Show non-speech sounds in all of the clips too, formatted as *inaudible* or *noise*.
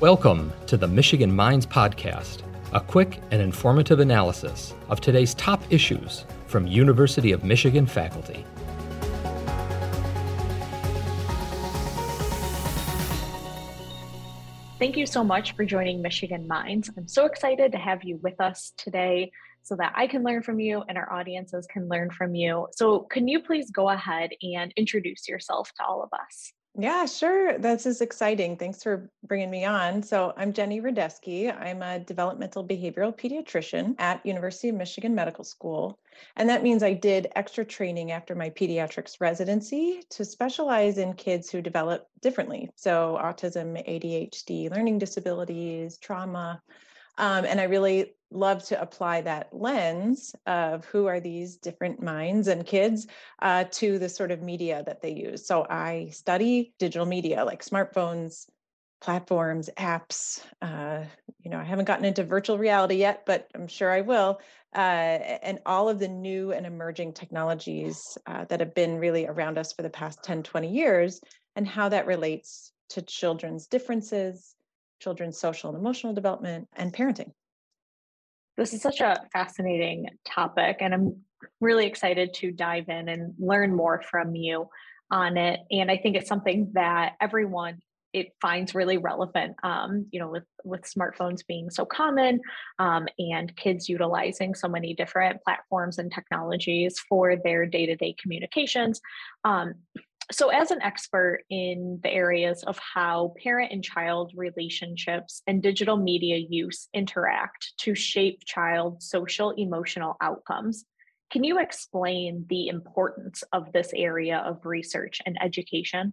Welcome to the Michigan Minds Podcast, a quick and informative analysis of today's top issues from University of Michigan faculty. Thank you so much for joining Michigan Minds. I'm so excited to have you with us today so that I can learn from you and our audiences can learn from you. So, can you please go ahead and introduce yourself to all of us? Yeah, sure. This is exciting. Thanks for bringing me on. So, I'm Jenny Radesky. I'm a developmental behavioral pediatrician at University of Michigan Medical School. And that means I did extra training after my pediatrics residency to specialize in kids who develop differently. So, autism, ADHD, learning disabilities, trauma. Um, and I really love to apply that lens of who are these different minds and kids uh, to the sort of media that they use. So I study digital media like smartphones, platforms, apps. Uh, you know, I haven't gotten into virtual reality yet, but I'm sure I will. Uh, and all of the new and emerging technologies uh, that have been really around us for the past 10, 20 years, and how that relates to children's differences, children's social and emotional development, and parenting. This is such a fascinating topic, and I'm really excited to dive in and learn more from you on it. And I think it's something that everyone it finds really relevant um, you know with with smartphones being so common um, and kids utilizing so many different platforms and technologies for their day-to-day communications um, so, as an expert in the areas of how parent and child relationships and digital media use interact to shape child social emotional outcomes, can you explain the importance of this area of research and education?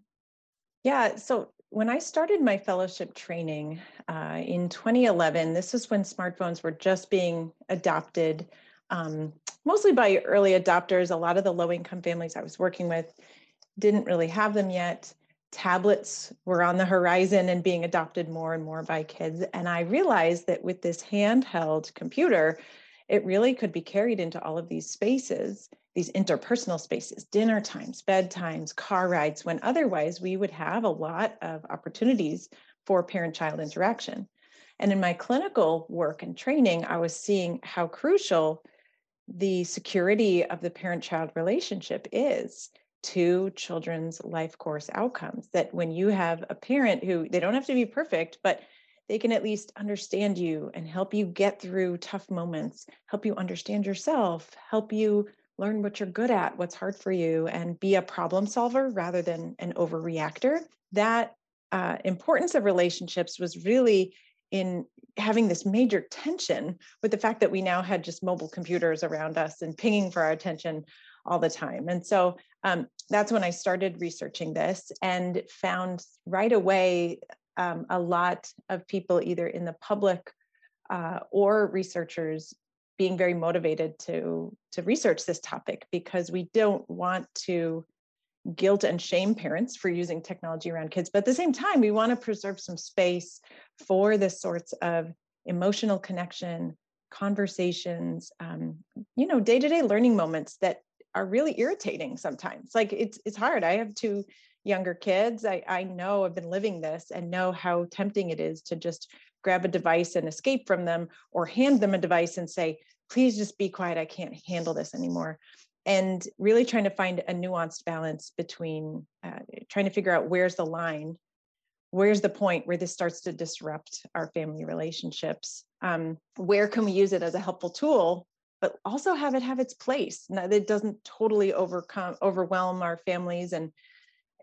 Yeah, so when I started my fellowship training uh, in 2011, this is when smartphones were just being adopted, um, mostly by early adopters. A lot of the low income families I was working with didn't really have them yet. Tablets were on the horizon and being adopted more and more by kids. And I realized that with this handheld computer, it really could be carried into all of these spaces, these interpersonal spaces, dinner times, bedtimes, car rides, when otherwise we would have a lot of opportunities for parent child interaction. And in my clinical work and training, I was seeing how crucial the security of the parent child relationship is to children's life course outcomes. That when you have a parent who they don't have to be perfect, but they can at least understand you and help you get through tough moments, help you understand yourself, help you learn what you're good at, what's hard for you, and be a problem solver rather than an overreactor. That uh, importance of relationships was really in having this major tension with the fact that we now had just mobile computers around us and pinging for our attention all the time. And so um, that's when I started researching this and found right away um, a lot of people, either in the public uh, or researchers, being very motivated to to research this topic because we don't want to guilt and shame parents for using technology around kids but at the same time we want to preserve some space for the sorts of emotional connection conversations um, you know day-to-day learning moments that are really irritating sometimes. Like it's it's hard. I have two younger kids. I, I know I've been living this and know how tempting it is to just grab a device and escape from them or hand them a device and say, please just be quiet. I can't handle this anymore. And really trying to find a nuanced balance between uh, trying to figure out where's the line, where's the point where this starts to disrupt our family relationships. Um, where can we use it as a helpful tool but also have it have its place that it doesn't totally overcome overwhelm our families and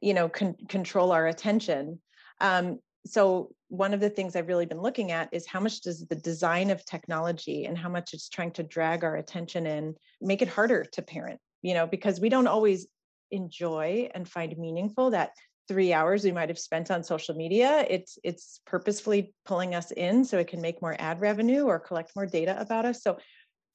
you know con- control our attention. Um, so one of the things i've really been looking at is how much does the design of technology and how much it's trying to drag our attention in make it harder to parent you know because we don't always enjoy and find meaningful that three hours we might have spent on social media. It's it's purposefully pulling us in so it can make more ad revenue or collect more data about us. So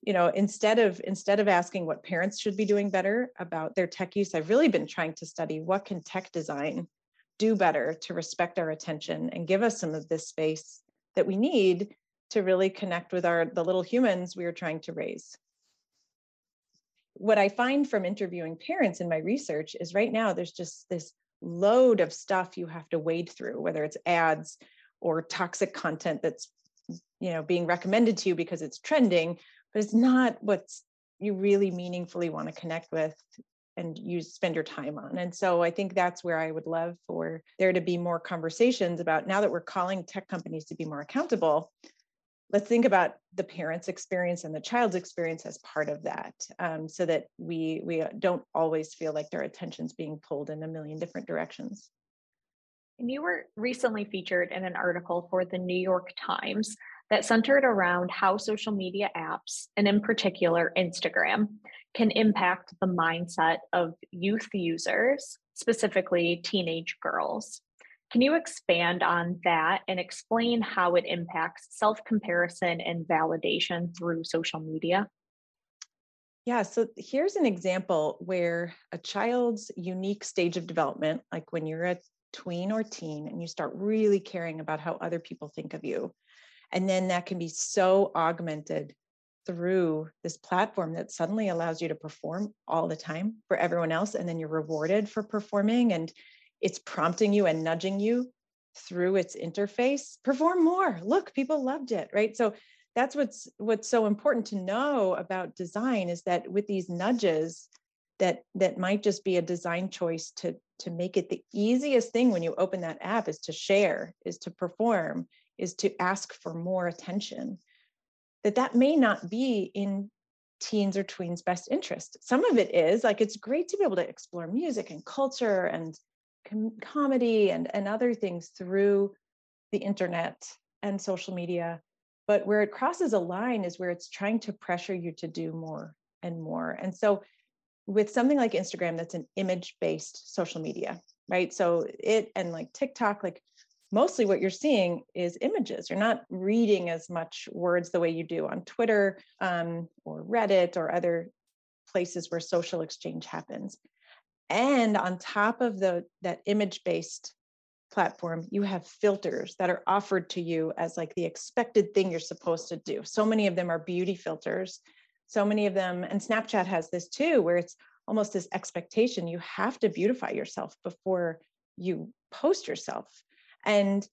you know instead of instead of asking what parents should be doing better about their tech use i've really been trying to study what can tech design do better to respect our attention and give us some of this space that we need to really connect with our the little humans we are trying to raise. What i find from interviewing parents in my research is right now there's just this load of stuff you have to wade through whether it's ads or toxic content that's you know being recommended to you because it's trending but it's not what you really meaningfully want to connect with and you spend your time on. And so I think that's where I would love for there to be more conversations about now that we're calling tech companies to be more accountable. Let's think about the parent's experience and the child's experience as part of that, um, so that we we don't always feel like their attention's being pulled in a million different directions. And you were recently featured in an article for the New York Times that centered around how social media apps, and in particular Instagram, can impact the mindset of youth users, specifically teenage girls. Can you expand on that and explain how it impacts self comparison and validation through social media? Yeah, so here's an example where a child's unique stage of development, like when you're a tween or teen and you start really caring about how other people think of you, and then that can be so augmented through this platform that suddenly allows you to perform all the time for everyone else. And then you're rewarded for performing and it's prompting you and nudging you through its interface perform more look people loved it right so that's what's what's so important to know about design is that with these nudges that that might just be a design choice to to make it the easiest thing when you open that app is to share is to perform is to ask for more attention that that may not be in teens or tweens best interest. Some of it is like it's great to be able to explore music and culture and com- comedy and, and other things through the internet and social media but where it crosses a line is where it's trying to pressure you to do more and more. And so with something like instagram that's an image based social media right? So it and like tiktok like mostly what you're seeing is images. You're not reading as much words the way you do on Twitter um, or Reddit or other places where social exchange happens. And on top of the that image-based platform, you have filters that are offered to you as like the expected thing you're supposed to do. So many of them are beauty filters. So many of them, and Snapchat has this too, where it's almost this expectation you have to beautify yourself before you post yourself and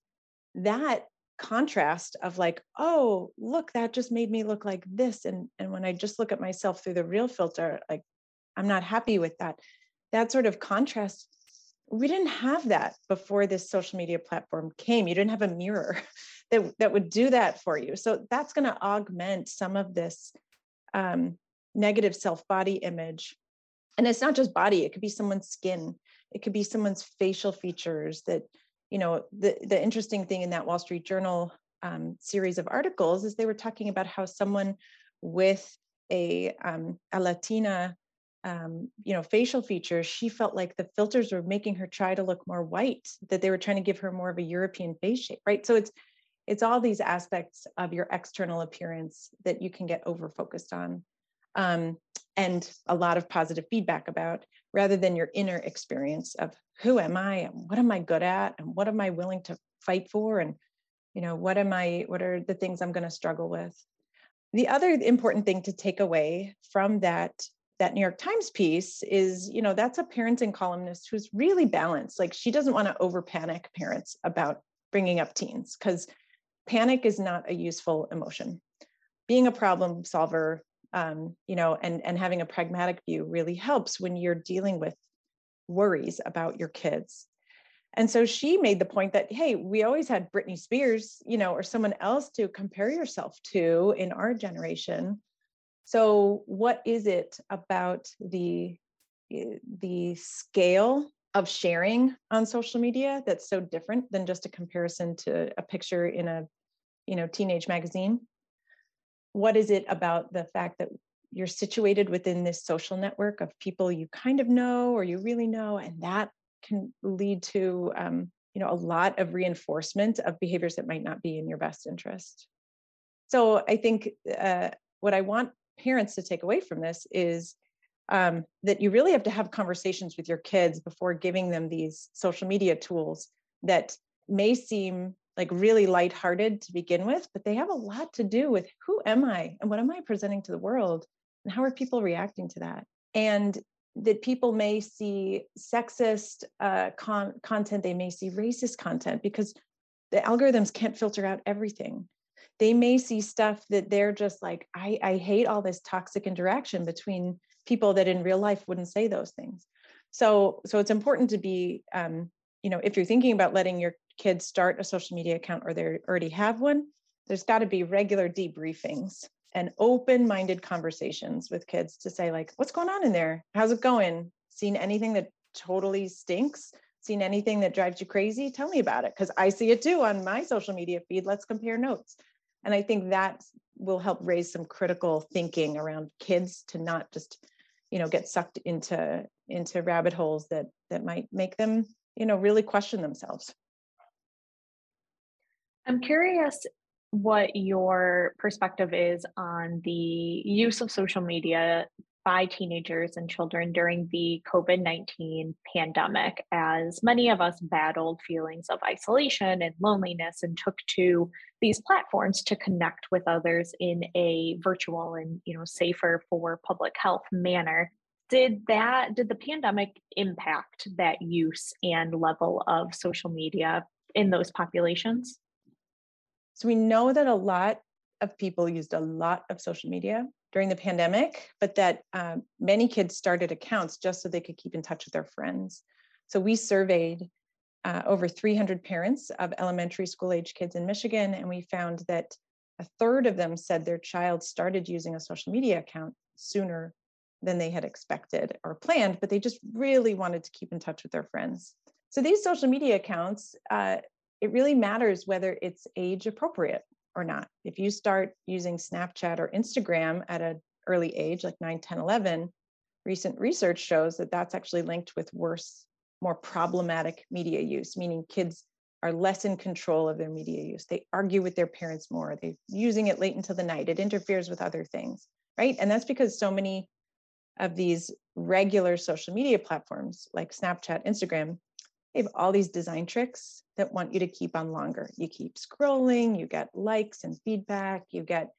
that contrast of like oh look that just made me look like this and and when i just look at myself through the real filter like i'm not happy with that. That sort of contrast we didn't have that before this social media platform came. You didn't have a mirror *laughs* that that would do that for you. So that's going to augment some of this um, negative self body image. And it's not just body it could be someone's skin. It could be someone's facial features that you know, the, the interesting thing in that Wall Street Journal um, series of articles is they were talking about how someone with a, um, a Latina, um, you know, facial features, she felt like the filters were making her try to look more white, that they were trying to give her more of a European face shape, right? So it's, it's all these aspects of your external appearance that you can get over focused on. Um, and a lot of positive feedback about rather than your inner experience of who am i? And what am i good at? And what am i willing to fight for? And you know what am i what are the things i'm going to struggle with? The other important thing to take away from that that new york times piece is you know that's a parenting columnist who's really balanced. Like she doesn't want to over panic parents about bringing up teens because panic is not a useful emotion. Being a problem solver um, you know, and and having a pragmatic view really helps when you're dealing with worries about your kids. And so she made the point that, hey, we always had Britney Spears, you know, or someone else to compare yourself to in our generation. So, what is it about the eh, the scale of sharing on social media that's so different than just a comparison to a picture in a, you know, teenage magazine? What is it about the fact that you're situated within this social network of people you kind of know or you really know and that can lead to um, you know a lot of reinforcement of behaviors that might not be in your best interest? So i think uh, what i want parents to take away from this is um, that you really have to have conversations with your kids before giving them these social media tools that may seem like really lighthearted to begin with, but they have a lot to do with who am I and what am I presenting to the world and how are people reacting to that? And that people may see sexist uh, con- content, they may see racist content because the algorithms can't filter out everything they may see stuff that they're just like i i hate all this toxic interaction between people that in real life wouldn't say those things so so it's important to be um, you know if you're thinking about letting your kids start a social media account or they already have one there's got to be regular debriefings and open-minded conversations with kids to say like what's going on in there? How's it going? Seen anything that totally stinks? Seen anything that drives you crazy? Tell me about it because i see it too on my social media feed. Let's compare notes. And i think that will help raise some critical thinking around kids to not just you know get sucked into into rabbit holes that that might make them you know really question themselves i'm curious what your perspective is on the use of social media by teenagers and children during the COVID 19 pandemic, as many of us battled feelings of isolation and loneliness and took to these platforms to connect with others in a virtual and you know safer for public health manner. Did that did the pandemic impact that use and level of social media in those populations so we know that a lot of people used a lot of social media during the pandemic but that um, many kids started accounts just so they could keep in touch with their friends so we surveyed uh, over 300 parents of elementary school age kids in michigan and we found that a third of them said their child started using a social media account sooner than they had expected or planned, but they just really wanted to keep in touch with their friends. So these social media accounts, uh, it really matters whether it's age appropriate or not. If you start using Snapchat or Instagram at an early age, like 9, 10, 11, recent research shows that that's actually linked with worse, more problematic media use, meaning kids are less in control of their media use. They argue with their parents more. They're using it late into the night. It interferes with other things, right? And that's because so many of these regular social media platforms like Snapchat, Instagram, they have all these design tricks that want you to keep on longer. You keep scrolling, you get likes and feedback, you get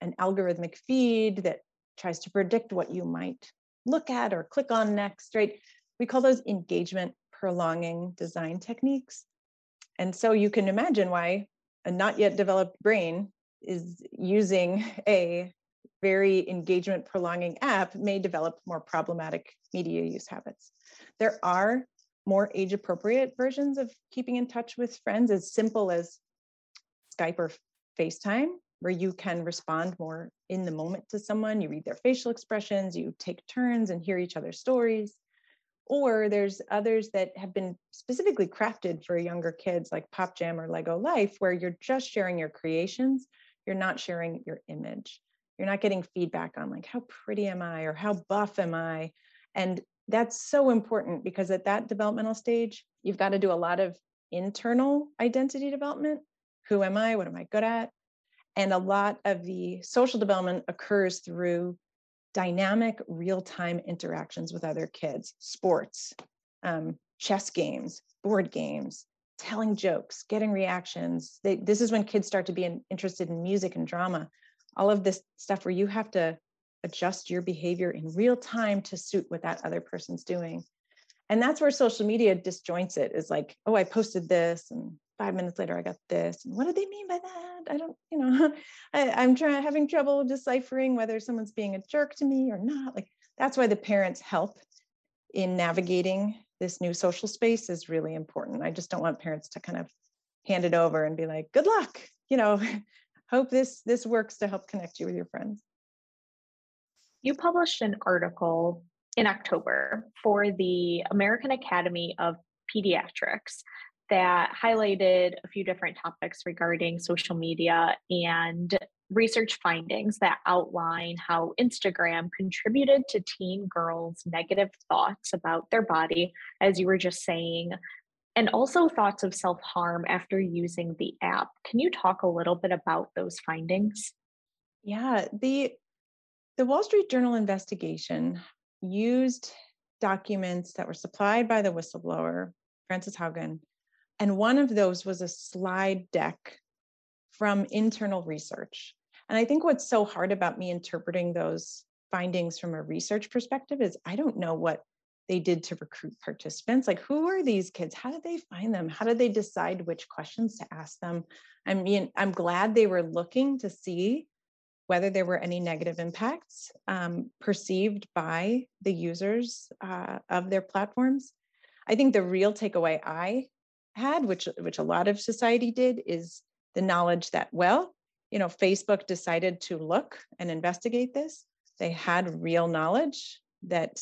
an algorithmic feed that tries to predict what you might look at or click on next, right? We call those engagement prolonging design techniques. And so you can imagine why a not yet developed brain is using *laughs* a very engagement prolonging app may develop more problematic media use habits. There are more age appropriate versions of keeping in touch with friends as simple as Skype or FaceTime, where you can respond more in the moment to someone. You read their facial expressions, you take turns and hear each other's stories. Or there's others that have been specifically crafted for younger kids, like Pop Jam or Lego Life, where you're just sharing your creations, you're not sharing your image you're not getting feedback on like how pretty am i or how buff am i and that's so important because at that developmental stage you've got to do a lot of internal identity development. Who am i? What am i good at? And a lot of the social development occurs through dynamic real-time interactions with other kids sports um, chess games board games telling jokes getting reactions. They, this is when kids start to be in, interested in music and drama. All of this stuff where you have to adjust your behavior in real time to suit what that other person's doing. And that's where social media disjoints it is like, oh, I posted this and five minutes later I got this. And what do they mean by that? I don't, you know, *laughs* I, am trying having trouble deciphering whether someone's being a jerk to me or not. Like that's why the parents help in navigating this new social space is really important. I just don't want parents to kind of hand it over and be like, good luck, you know, *laughs* hope this this works to help connect you with your friends. You published an article in October for the American Academy of Pediatrics that highlighted a few different topics regarding social media and research findings that outline how Instagram contributed to teen girls' negative thoughts about their body, as you were just saying, and also thoughts of self harm after using the app. Can you talk a little bit about those findings? Yeah, the the Wall Street Journal investigation used documents that were supplied by the whistleblower, Frances Haugen, and one of those was a slide deck from internal research. And I think what's so hard about me interpreting those findings from a research perspective is I don't know what they did to recruit participants. Like, who are these kids? How did they find them? How did they decide which questions to ask them? I mean, I'm glad they were looking to see whether there were any negative impacts um, perceived by the users uh, of their platforms. I think the real takeaway I had, which which a lot of society did, is the knowledge that well, you know, Facebook decided to look and investigate this. They had real knowledge that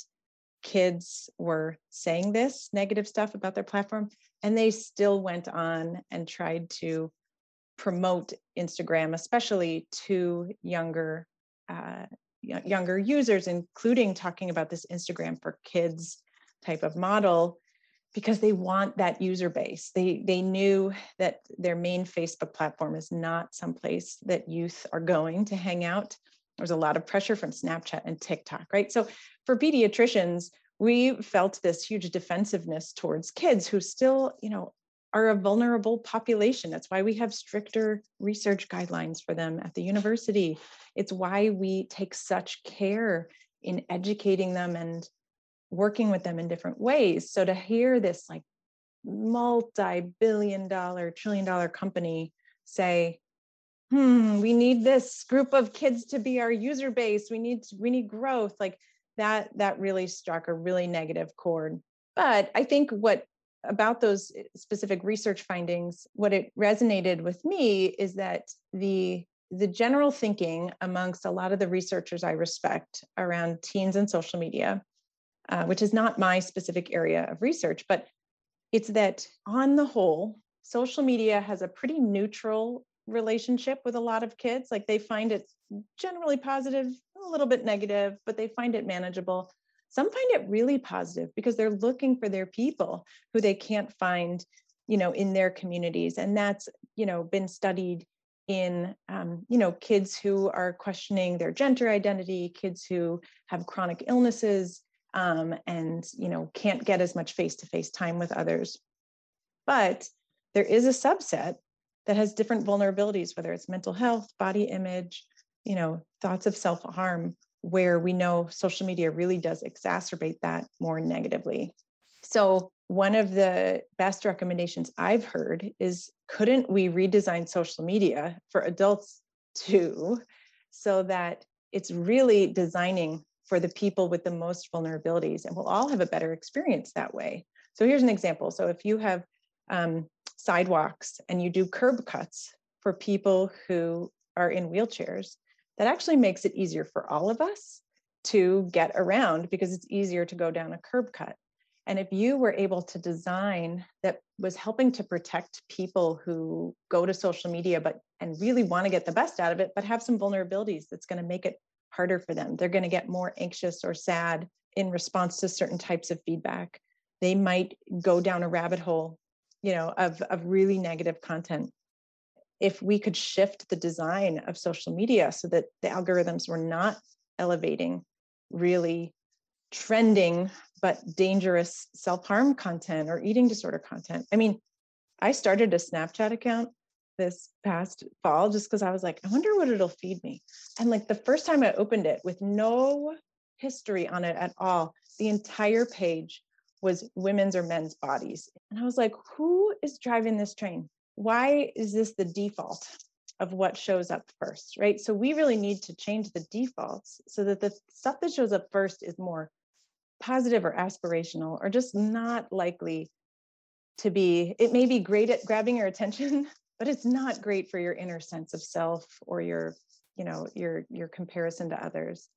kids were saying this negative stuff about their platform, and they still went on and tried to promote Instagram, especially to younger uh, younger users, including talking about this Instagram for kids type of model, because they want that user base. They they knew that their main Facebook platform is not someplace that youth are going to hang out. There was a lot of pressure from Snapchat and TikTok, right? So for pediatricians, we felt this huge defensiveness towards kids who still, you know, are a vulnerable population. That's why we have stricter research guidelines for them at the university. It's why we take such care in educating them and working with them in different ways. So to hear this like multi-billion dollar, trillion dollar company say, hmm, we need this group of kids to be our user base. We need we need growth. Like that, that really struck a really negative chord. But I think what about those specific research findings, what it resonated with me is that the the general thinking amongst a lot of the researchers I respect around teens and social media, uh, which is not my specific area of research, but it's that on the whole, social media has a pretty neutral relationship with a lot of kids. Like they find it generally positive, a little bit negative, but they find it manageable. Some find it really positive because they're looking for their people who they can't find, you know, in their communities. And that's, you know, been studied in um, you know kids who are questioning their gender identity kids who have chronic illnesses um, and you know can't get as much face-to-face time with others but there is a subset that has different vulnerabilities whether it's mental health body image you know thoughts of self-harm where we know social media really does exacerbate that more negatively. So, one of the best recommendations I've heard is couldn't we redesign social media for adults too, so that it's really designing for the people with the most vulnerabilities, and we'll all have a better experience that way. So, here's an example. So, if you have um, sidewalks and you do curb cuts for people who are in wheelchairs, that actually makes it easier for all of us to get around because it's easier to go down a curb cut. And if you were able to design that was helping to protect people who go to social media but and really want to get the best out of it, but have some vulnerabilities that's going to make it harder for them. They're going to get more anxious or sad in response to certain types of feedback. They might go down a rabbit hole, you know, of, of really negative content if we could shift the design of social media so that the algorithms were not elevating really trending but dangerous self-harm content or eating disorder content. I mean, I started a Snapchat account this past fall just because I was like, I wonder what it'll feed me. And like the first time I opened it with no history on it at all, the entire page was women's or men's bodies. And I was like, who is driving this train? Why is this the default of what shows up first, right? So we really need to change the defaults so that the stuff that shows up first is more positive or aspirational or just not likely to be, it may be great at grabbing your attention, *laughs* but it's not great for your inner sense of self or your, you know, your your comparison to others.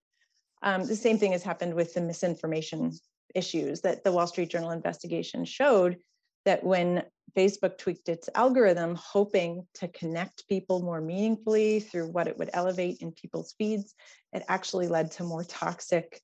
Um, the same thing has happened with the misinformation issues that the Wall Street Journal investigation showed that when Facebook tweaked its algorithm, hoping to connect people more meaningfully through what it would elevate in people's feeds, it actually led to more toxic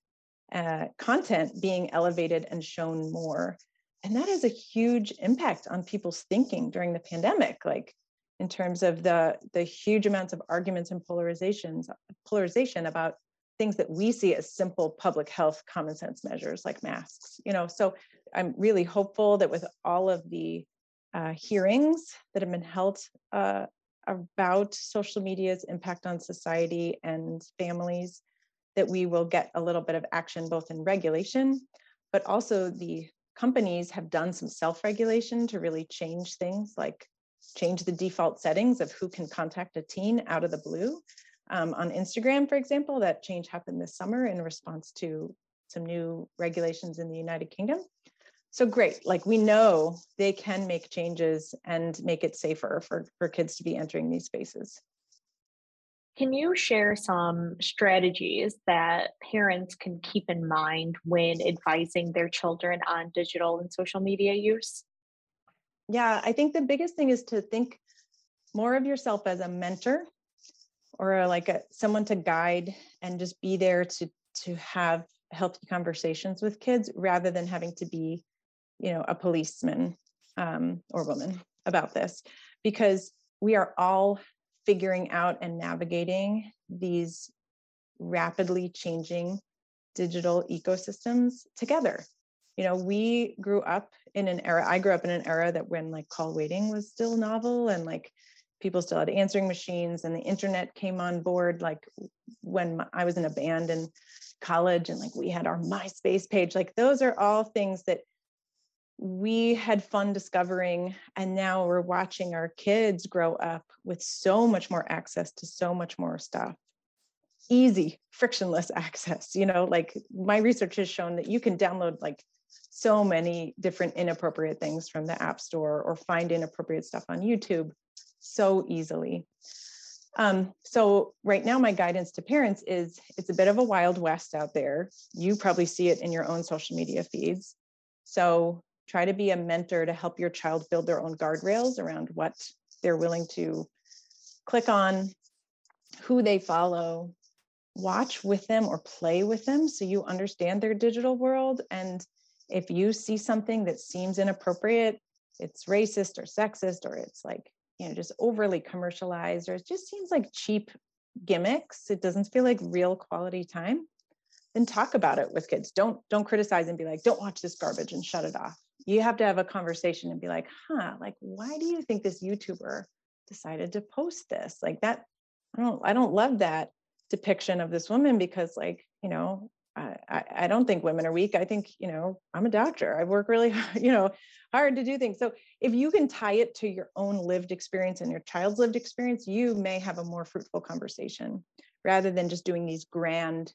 uh, content being elevated and shown more. And that has a huge impact on people's thinking during the pandemic, like in terms of the, the huge amounts of arguments and polarizations, polarization about things that we see as simple public health common sense measures like masks you know so i'm really hopeful that with all of the uh, hearings that have been held uh, about social media's impact on society and families that we will get a little bit of action both in regulation but also the companies have done some self-regulation to really change things like change the default settings of who can contact a teen out of the blue. Um, on Instagram, for example, that change happened this summer in response to some new regulations in the United Kingdom. So great, like we know they can make changes and make it safer for, for kids to be entering these spaces. Can you share some strategies that parents can keep in mind when advising their children on digital and social media use? Yeah, I think the biggest thing is to think more of yourself as a mentor or like a, someone to guide and just be there to to have healthy conversations with kids rather than having to be you know a policeman um, or woman about this. Because we are all figuring out and navigating these rapidly changing digital ecosystems together. You know we grew up in an era i grew up in an era that when like call waiting was still novel and like people still had answering machines and the internet came on board like when i was in a band in college and like we had our myspace page like those are all things that we had fun discovering and now we're watching our kids grow up with so much more access to so much more stuff. Easy frictionless *laughs* access you know like my research has shown that you can download like so many different inappropriate things from the app store or find inappropriate stuff on youtube so easily. Um, so right now my guidance to parents is it's a bit of a wild west out there. You probably see it in your own social media feeds. So try to be a mentor to help your child build their own guardrails around what they're willing to click on, who they follow, watch with them or play with them so you understand their digital world. And if you see something that seems inappropriate, it's racist or sexist, or it's like, you know, just overly commercialized, or it just seems like cheap gimmicks, it doesn't feel like real quality time. Then talk about it with kids. Don't don't criticize and be like don't watch this garbage and shut it off. You have to have a conversation and be like, huh, like, why do you think this YouTuber decided to post this? Like that, I don't, I don't love that depiction of this woman because like, you know, I, I don't think women are weak. I think, you know, I'm a doctor. I work really, *laughs* you know, hard to do things. So if you can tie it to your own lived experience and your child's lived experience, you may have a more fruitful conversation rather than just doing these grand,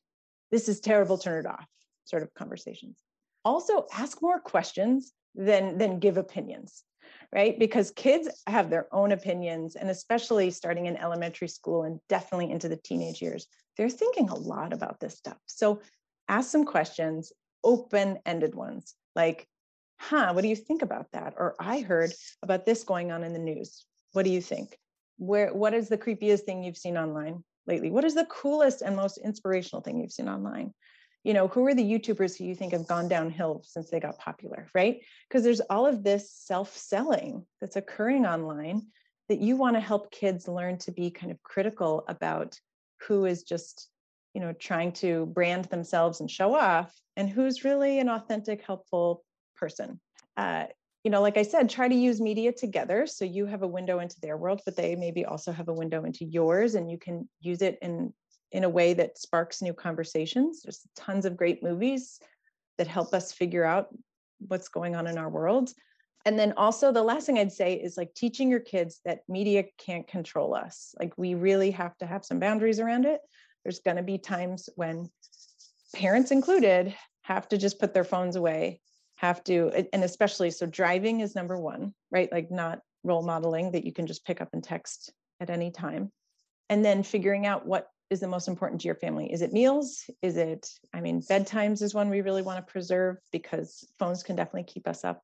this is terrible, turn it off sort of conversations also ask more questions than than give opinions right because kids have their own opinions and especially starting in elementary school and definitely into the teenage years they're thinking a lot about this stuff so ask some questions open-ended ones like huh what do you think about that? or i heard about this going on in the news. What do you think? Where what is the creepiest thing you've seen online lately? What is the coolest and most inspirational thing you've seen online? You know who are the youtubers who you think have gone downhill since they got popular right? Because there's all of this self-selling that's occurring online that you want to help kids learn to be kind of critical about who is just you know trying to brand themselves and show off and who's really an authentic helpful person uh, you know like i said try to use media together so you have a window into their world but they maybe also have a window into yours and you can use it in in a way that sparks new conversations. There's tons of great movies that help us figure out what's going on in our world. And then also, the last thing I'd say is like teaching your kids that media can't control us. Like, we really have to have some boundaries around it. There's going to be times when parents included have to just put their phones away, have to, and especially so driving is number one, right? Like, not role modeling that you can just pick up and text at any time. And then figuring out what is the most important to your family? Is it meals? Is it, I mean, bedtimes is one we really want to preserve because phones can definitely keep us up.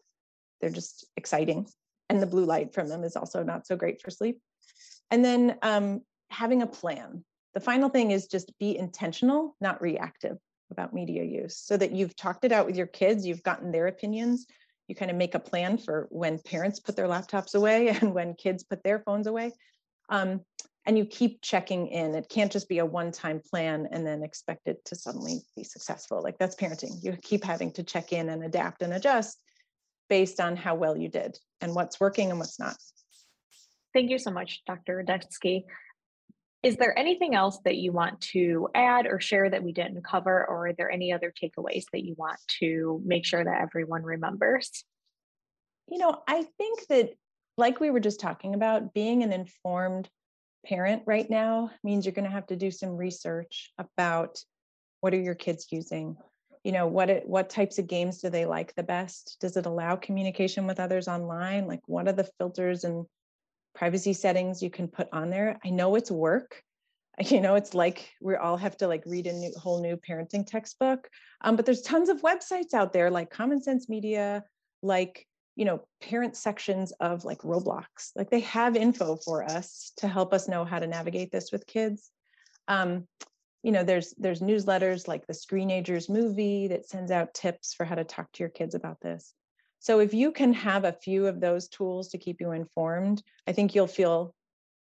They're just exciting. And the blue light from them is also not so great for sleep. And then um, having a plan. The final thing is just be intentional, not reactive about media use so that you've talked it out with your kids, you've gotten their opinions. You kind of make a plan for when parents put their laptops away *laughs* and when kids put their phones away. Um, and you keep checking in. It can't just be a one time plan and then expect it to suddenly be successful. Like that's parenting. You keep having to check in and adapt and adjust based on how well you did and what's working and what's not. Thank you so much, Dr. Radesky. Is there anything else that you want to add or share that we didn't cover, or are there any other takeaways that you want to make sure that everyone remembers? You know, I think that, like we were just talking about, being an informed parent right now means you're going to have to do some research about what are your kids using? You know what it, what types of games do they like the best? Does it allow communication with others online? Like what are the filters and privacy settings you can put on there. I know it's work. *laughs* You know, it's like we all have to like read a new, whole new parenting textbook. Um, but there's tons of websites out there like Common Sense Media, like you know, parent sections of like Roblox. Like they have info for us to help us know how to navigate this with kids. Um, you know, there's there's newsletters like the Screenagers movie that sends out tips for how to talk to your kids about this. So if you can have a few of those tools to keep you informed, I think you'll feel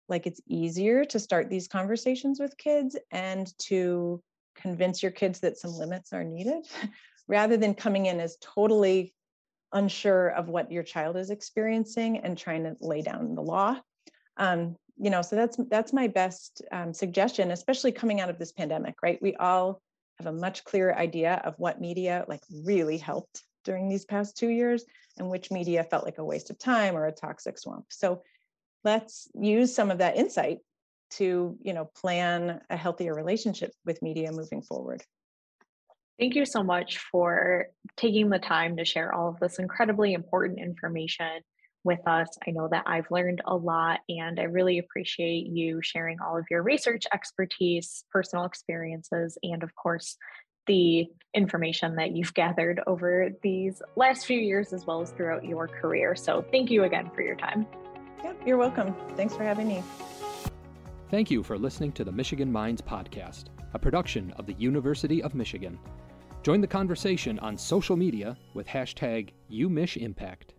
like it's easier to start these conversations with kids and to convince your kids that some limits are needed *laughs* rather than coming in as totally unsure of what your child is experiencing and trying to lay down the law. Um, you know, so that's that's my best um, suggestion, especially coming out of this pandemic, right? We all have a much clearer idea of what media like really helped during these past two years and which media felt like a waste of time or a toxic swamp. So let's use some of that insight to you know plan a healthier relationship with media moving forward. Thank you so much for taking the time to share all of this incredibly important information with us. I know that I've learned a lot and I really appreciate you sharing all of your research expertise, personal experiences, and of course, the information that you've gathered over these last few years as well as throughout your career. So thank you again for your time. Yeah, you're welcome. Thanks for having me. Thank you for listening to the Michigan Minds Podcast, a production of the University of Michigan. Join the conversation on social media with hashtag UMichImpact.